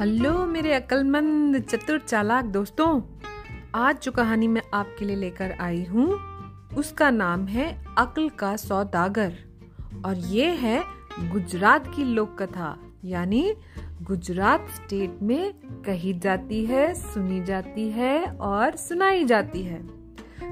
Hello मेरे अक्लमंद, चतुर चालाक दोस्तों। आज जो कहानी मैं आपके लिए लेकर आई हूँ, उसका नाम है अक्ल का सौदागर। और ये है गुजरात की लोक कथा यानी गुजरात स्टेट में कही जाती है, सुनी जाती है और सुनाई जाती है।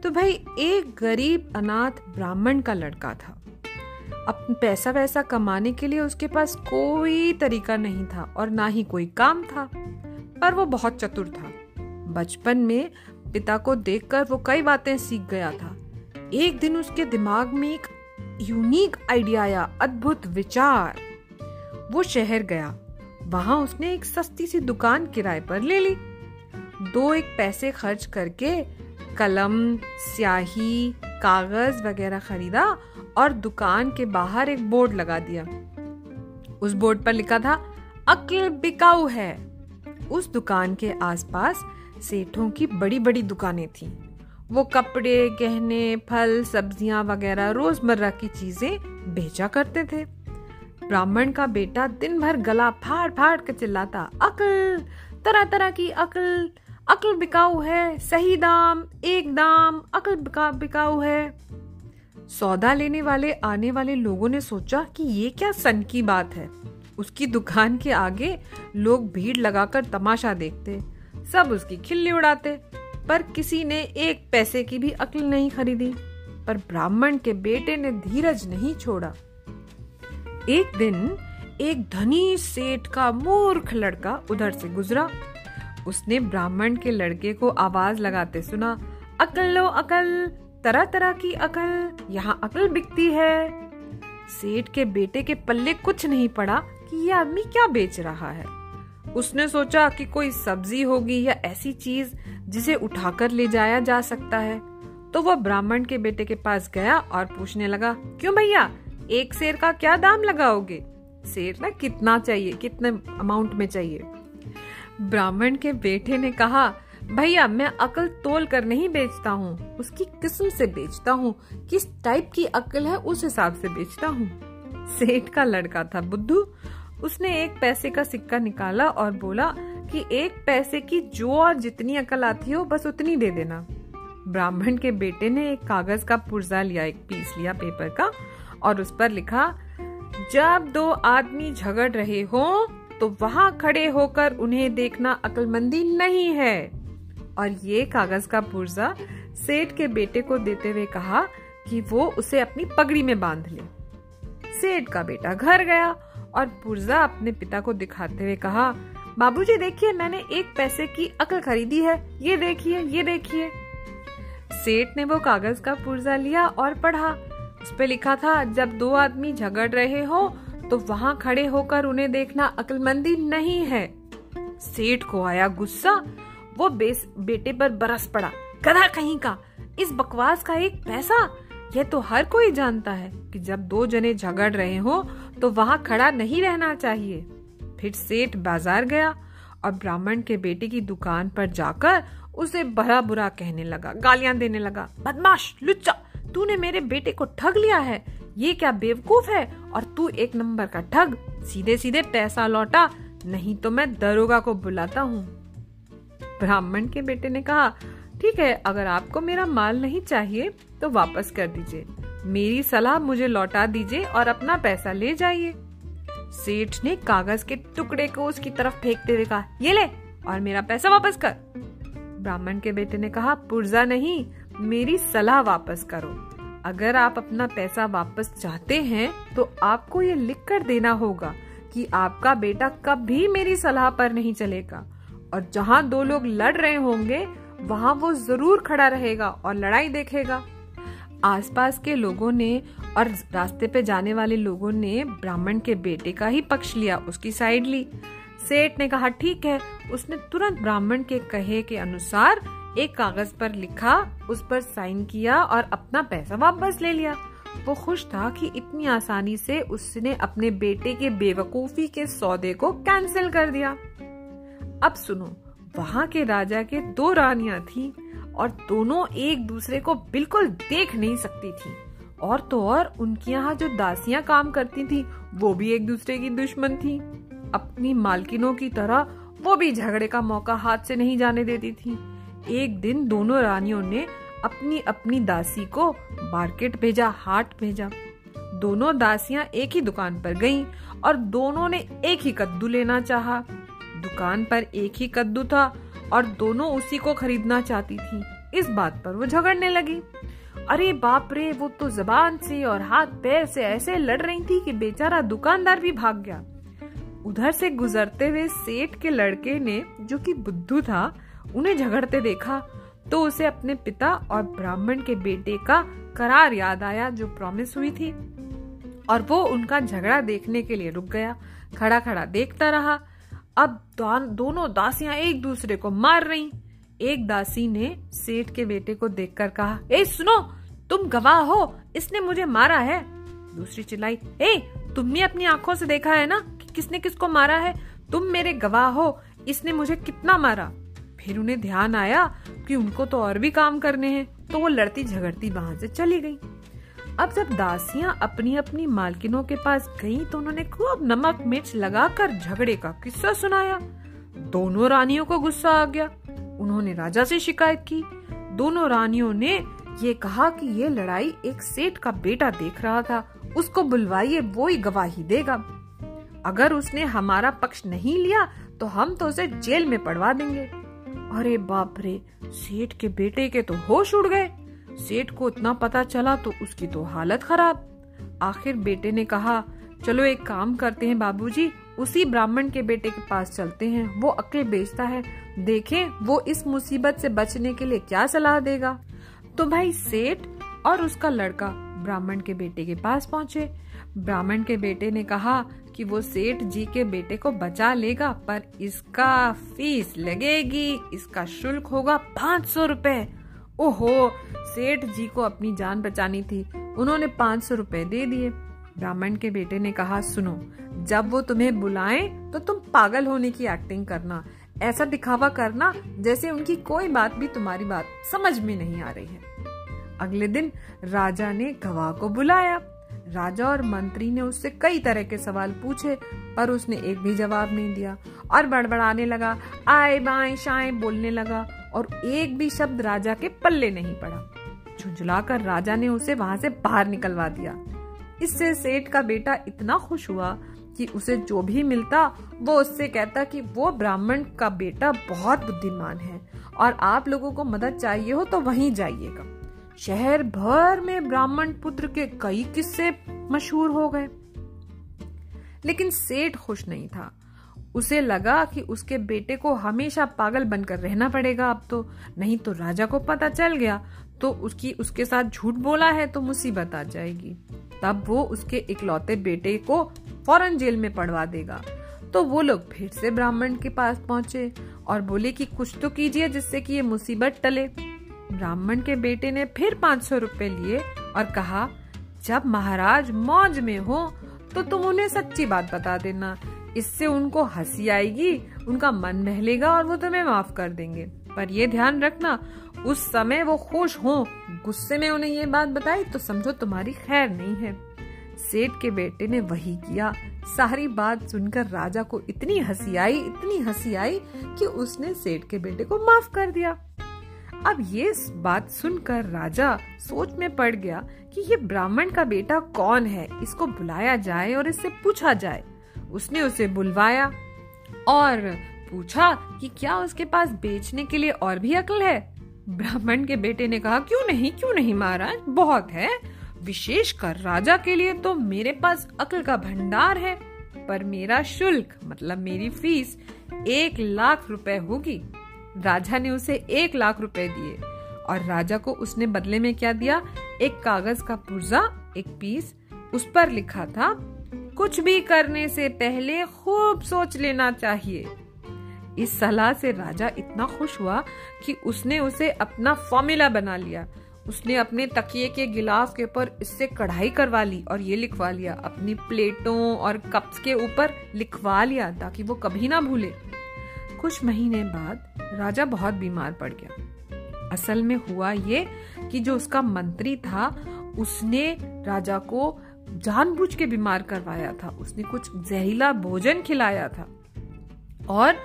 तो भाई, एक गरीब अनाथ ब्राह्मण का लड़का था। अपन पैसा वैसा कमाने के लिए उसके पास कोई तरीका नहीं था और ना ही कोई काम था, पर वो बहुत चतुर था। बचपन में पिता को देखकर वो कई बातें सीख गया था। एक दिन उसके दिमाग में एक यूनिक आइडिया आया अद्भुत विचार। वो शहर गया। वहाँ उसने एक सस्ती सी दुकान किराए पर ले ली। दो एक पैसे खर्च करके कलम, स्याही, कागज़ वगैरह खरीदा और दुकान के बाहर एक बोर्ड लगा दिया। उस बोर्ड पर लिखा था, अक्ल बिकाऊ है। उस दुकान के आसपास सेठों की बड़ी बड़ी दुकानें थीं। वो कपड़े, गहने, फल, सब्ज़ियाँ वगैरह, रोज़मर्रा की चीज़ें बेचा करते थे। ब्राह्मण का बेटा दिन भर गला फाड़ फाड़ कर चिल्लाता, अकल तरह तरह की अकल अकल बिकाऊ है, सही दाम, एक दाम, अकल बिका, बिकाऊ है। सौदा लेने वाले, आने वाले लोगों ने सोचा कि ये क्या सन की बात है। उसकी दुकान के आगे लोग भीड़ लगाकर तमाशा देखते, सब उसकी खिल्ली उड़ाते, पर किसी ने एक पैसे की भी अक्ल नहीं खरीदी, पर ब्राह्मण के बेटे ने धीरज नहीं छोड़ा। एक दिन एक धनी सेठ का मूर्ख लड़का उधर से गुजरा। उसने ब्राह्मण के लड़के को आवाज़ लगाते सुना, अकल लो, अकल तरह तरह की अकल, यहाँ अकल बिकती है। सेठ के बेटे के पल्ले कुछ नहीं पड़ा कि ये आदमी क्या बेच रहा है। उसने सोचा कि कोई सब्ज़ी होगी या ऐसी चीज़ जिसे उठाकर ले जाया जा सकता है। तो वह ब्राह्मण के बेटे के पास गया और पूछने लगा, क्यों भैया, एक शेर का क्या दाम लगाओगे? शेर ना कितना चाहिए, कितने अमाउंट में चाहिए? ब्राह्मण के बेटे ने कहा भैया, मैं अकल तोल कर नहीं बेचता हूँ। उसकी किस्म से बेचता हूँ। किस टाइप की अकल है, उस हिसाब से बेचता हूँ। सेठ का लड़का था, बुद्धू। उसने एक पैसे का सिक्का निकाला और बोला कि एक पैसे की जो और जितनी अकल आती हो, बस उतनी दे देना। ब्राह्मण के बेटे ने एक कागज़ का पुर्जा लिया, एक पीस लिया पेपर का, और उस पर लिखा, जब दो आदमी झगड़ रहे हो तो वहाँ खड़े होकर उन्हें देखना अकलमंदी नहीं है। और ये कागज़ का पुर्जा सेठ के बेटे को देते हुए कहा कि वो उसे अपनी पगड़ी में बाँध ले। सेठ का बेटा घर गया और पुर्जा अपने पिता को दिखाते हुए कहा, बाबूजी, देखिए, मैंने एक पैसे की अकल खरीदी है। ये देखिए ये देखिए। सेठ ने वो कागज़ का पुर्जा लिया और पढ़ा। उस पे लिखा था, जब दो आदमी झगड़ रहे हो तो वहाँ खड़े होकर उन्हें देखना अकलमंदी नहीं है। सेठ को आया गुस्सा वो बेस बेटे पर बरस पड़ा। गधा कहीं का, इस बकवास का एक पैसा? यह तो हर कोई जानता है कि जब दो जने झगड़ रहे हो तो वहाँ खड़ा नहीं रहना चाहिए। फिर सेठ बाज़ार गया और ब्राह्मण के बेटे की दुकान पर जाकर उसे बड़ा बुरा कहने लगा, गालियाँ देने लगा। बदमाश, लुच्चा, तूने मेरे बेटे को ठग लिया है। ये क्या बेवकूफ़ है? और तू एक नंबर का ठग। सीधे सीधे पैसा लौटा, नहीं तो मैं दरोगा को बुलाता हूँ। ब्राह्मण के बेटे ने कहा, ठीक है, अगर आपको मेरा माल नहीं चाहिए तो वापस कर दीजिए। मेरी सलाह मुझे लौटा दीजिए और अपना पैसा ले जाइए। सेठ ने कागज़ के टुकड़े को उसकी तरफ़ फेंकते हुए कहा, ये ले और मेरा पैसा वापस कर। ब्राह्मण के बेटे ने कहा, पुर्जा नहीं, मेरी सलाह वापस करो। अगर आप अपना पैसा वापस चाहते हैं तो आपको ये लिख कर देना होगा कि आपका बेटा कभी मेरी सलाह पर नहीं चलेगा। और जहाँ दो लोग लड़ रहे होंगे, वहाँ वो ज़रूर खड़ा रहेगा और लड़ाई देखेगा। आसपास के लोगों ने और रास्ते पे जाने वाले लोगों ने ब्राह्मण के बेटे का ही पक्ष लिया, उसकी साइड ली। सेठ ने कहा, ठीक है। उसने तुरंत ब्राह्मण के कहे के अनुसार एक कागज़ पर लिखा, उस पर साइन किया और अपना पैसा वापस ले लिया। वो खुश था कि इतनी आसानी से उसने अपने बेटे के बेवकूफ़ी के सौदे को कैंसिल कर दिया। अब सुनो, वहाँ के राजा के दो रानियाँ थी और दोनों एक दूसरे को बिल्कुल देख नहीं सकती थी। और तो और उनके यहाँ जो दासियाँ काम करती थी, वो भी एक दूसरे की दुश्मन थी। अपनी मालकिनों की तरह वो भी झगड़े का मौका हाथ से नहीं जाने देती थी। एक दिन दोनों रानियों ने अपनी अपनी दासी को मार्केट भेजा, हाट भेजा। दोनों दासियाँ एक ही दुकान पर गईं और दोनों ने एक ही कद्दू लेना चाहा। दुकान पर एक ही कद्दू था और दोनों उसी को खरीदना चाहती थी। इस बात पर वो झगड़ने लगी। अरे बाप रे, वो तो जबान से और हाथ पैर से ऐसे लड़ रही थी कि बेचारा दुकानदार भी भाग गया। उधर से गुजरते हुए सेठ के लड़के ने, जो कि बुद्धू था, उन्हें झगड़ते देखा तो उसे अपने पिता और ब्राह्मण के बेटे का करार याद आया जो प्रॉमिस हुई थी। और वो उनका झगड़ा देखने के लिए रुक गया खड़ा खड़ा देखता रहा। अब दोनों दासियाँ एक दूसरे को मार रही। एक दासी ने सेठ के बेटे को देखकर कहा, ए, सुनो, तुम गवाह हो, इसने मुझे मारा है। दूसरी चिल्लाई, ए, तुमने अपनी आँखों से देखा है ना कि किसने किसको मारा है? तुम मेरे गवाह हो, इसने मुझे कितना मारा? फिर उन्हें ध्यान आया कि उनको तो और भी काम करने हैं तो वो लड़ती झगड़ती वहाँ से चली गई। अब जब दासियाँ अपनी अपनी मालकिनों के पास गईं तो उन्होंने खूब नमक मिर्च लगाकर झगड़े का किस्सा सुनाया। दोनों रानियों को गुस्सा आ गया। उन्होंने राजा से शिकायत की। दोनों रानियों ने ये कहा कि ये लड़ाई एक सेठ का बेटा देख रहा था। उसको बुलवाइए, वो ही गवाही देगा। अगर उसने हमारा पक्ष नहीं लिया तो हम तो उसे जेल में पड़वा देंगे। अरे बाप रे, सेठ के बेटे के तो होश उड़ गए। सेठ को इतना पता चला तो उसकी तो हालत खराब। आखिर बेटे ने कहा, चलो एक काम करते हैं बाबूजी, उसी ब्राह्मण के बेटे के पास चलते हैं। वो अक्ल बेचता है। देखें, वो इस मुसीबत से बचने के लिए क्या सलाह देगा? तो भाई सेठ और उसका लड़का ब्राह्मण के बेटे के पास पहुँचे। ब्राह्मण के बेटे ने कहा कि वो सेठ जी के बेटे को बचा लेगा, पर इसका फ़ीस लगेगी, इसका शुल्क होगा पाँच सौ रूपए। ओहो, सेठ जी को अपनी जान बचानी थी। उन्होंने पाँच सौ रूपए दे दिए। ब्राह्मण के बेटे ने कहा, सुनो, जब वो तुम्हें बुलाएँ तो तुम पागल होने की एक्टिंग करना। ऐसा दिखावा करना जैसे उनकी कोई बात भी तुम्हारी बात समझ में नहीं आ रही है। अगले दिन राजा ने गवाह को बुलाया। राजा और मंत्री ने उससे कई तरह के सवाल पूछे, पर उसने एक भी जवाब नहीं दिया और बड़बड़ाने लगा। आए बाएँ शाए बोलने लगा। और एक भी शब्द राजा के पल्ले नहीं पड़ा। झुंझुलाकर राजा ने उसे वहाँ से बाहर निकलवा दिया। इससे सेठ का बेटा इतना खुश हुआ कि उसे जो भी मिलता, वो उससे कहता कि वो ब्राह्मण का बेटा बहुत बुद्धिमान है और आप लोगों को मदद चाहिए हो तो वहीं जाइएगा। शहर भर में ब्राह्मण पुत्र के कई किस्से मशहूर हो गए। लेकिन सेठ खुश नहीं था। उसे लगा कि उसके बेटे को हमेशा पागल बनकर रहना पड़ेगा। अब तो नहीं तो राजा को पता चल गया। तो उसकी उसके साथ झूठ बोला है तो मुसीबत आ जाएगी। तब वो उसके इकलौते बेटे को फ़ौरन जेल में पड़वा देगा। तो वो लोग फिर से ब्राह्मण के पास पहुँचे और बोले कि कुछ तो कीजिए जिससे कि ये मुसीबत टले। ब्राह्मण के बेटे ने फिर पाँच सौ रूपए लिए और कहा, जब महाराज मौज में हो तो तुम उन्हें सच्ची बात बता देना। इससे उनको हँसी आएगी, उनका मन बहलेगा और वो तुम्हें माफ़ कर देंगे। पर ये ध्यान रखना, उस समय वो खुश हो। गुस्से में उन्हें ये बात बताई तो समझो तुम्हारी खैर नहीं है। सेठ के बेटे ने वही किया। सारी बात सुनकर राजा को इतनी हँसी आई, इतनी हँसी आई कि उसने सेठ के बेटे को माफ़ कर दिया। अब ये बात सुनकर राजा सोच में पड़ गया कि ये ब्राह्मण का बेटा कौन है? इसको बुलाया जाए और इससे पूछा जाए। उसने उसे बुलवाया और पूछा कि क्या उसके पास बेचने के लिए और भी अकल है? ब्राह्मण के बेटे ने कहा, क्यों नहीं क्यों नहीं महाराज? बहुत है। विशेष कर राजा के लिए तो मेरे पास अकल का भंडार है, पर मेरा शुल्क मतलब मेरी फ़ीस, एक लाख रुपए होगी। राजा ने उसे एक लाख रुपए दिए और राजा को उसने बदले में क्या दिया? एक कागज़ का पुर्जा, एक पीस, उस पर लिखा था कुछ भी करने से पहले खूब सोच लेना चाहिए। इस सलाह से राजा इतना खुश हुआ कि उसने उसे अपना फॉर्मूला बना लिया। उसने अपने तकिए के गिलाफ के ऊपर इससे कढ़ाई करवा ली और ये लिखवा लिया। अपनी प्लेटों और कप्स के ऊपर लिखवा लिया ताकि वो कभी ना भूले। कुछ महीने बाद राजा बहुत बीमार पड़ गया। असल में हुआ ये कि जो उसका मंत्री था, उसने राजा को जानबूझ के बीमार करवाया था। उसने कुछ जहरीला भोजन खिलाया था और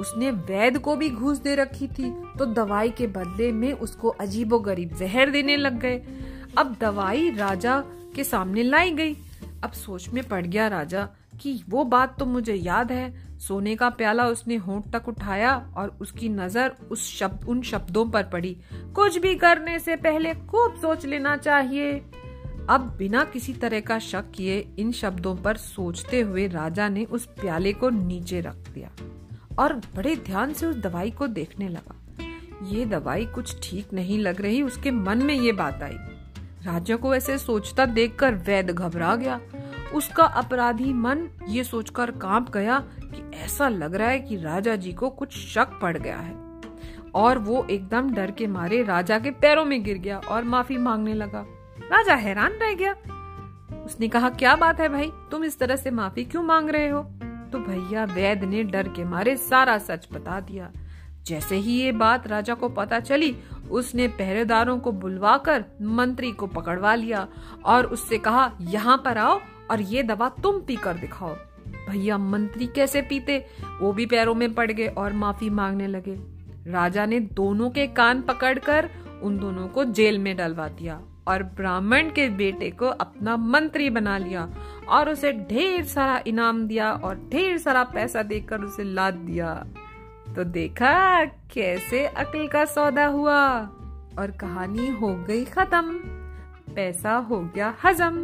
उसने वैद को भी घूस दे रखी थी। तो दवाई के बदले में उसको अजीबो गरीब जहर देने लग गए। अब दवाई राजा के सामने लाई गई। अब सोच में पड़ गया राजा कि वो बात तो मुझे याद है। सोने का प्याला उसने होंठ तक उठाया और उसकी नज़र उस शब्द, उन शब्दों पर पड़ी। कुछ भी करने से पहले खूब सोच लेना चाहिए। अब बिना किसी तरह का शक किए इन शब्दों पर सोचते हुए राजा ने उस प्याले को नीचे रख दिया और बड़े ध्यान से उस दवाई को देखने लगा। ये दवाई कुछ ठीक नहीं लग रही, उसके मन में ये बात आई। राजा को ऐसे सोचता देखकर वैद घबरा गया। उसका अपराधी मन ये सोचकर काँप गया कि ऐसा लग रहा है कि राजा जी को कुछ शक पड़ गया है। और वो एकदम डर के मारे राजा के पैरों में गिर गया और माफ़ी मांगने लगा। राजा हैरान रह गया। उसने कहा, क्या बात है भाई? तुम इस तरह से माफ़ी क्यों मांग रहे हो? तो भैया वैद ने डर के मारे सारा सच बता दिया। जैसे ही ये बात राजा को पता चली, उसने पहरेदारों को बुलवाकर मंत्री को पकड़वा लिया और उससे कहा, यहाँ पर आओ और ये दवा तुम पी कर दिखाओ। भैया मंत्री कैसे पीते? वो भी पैरों में पड़ गए और माफ़ी मांगने लगे। राजा ने दोनों के कान पकड़कर उन दोनों को जेल में डलवा दिया। और ब्राह्मण के बेटे को अपना मंत्री बना लिया और उसे ढेर सारा इनाम दिया और ढेर सारा पैसा देकर उसे लाद दिया। तो देखा कैसे अकल का सौदा हुआ और कहानी हो गई खत्म, पैसा हो गया हजम।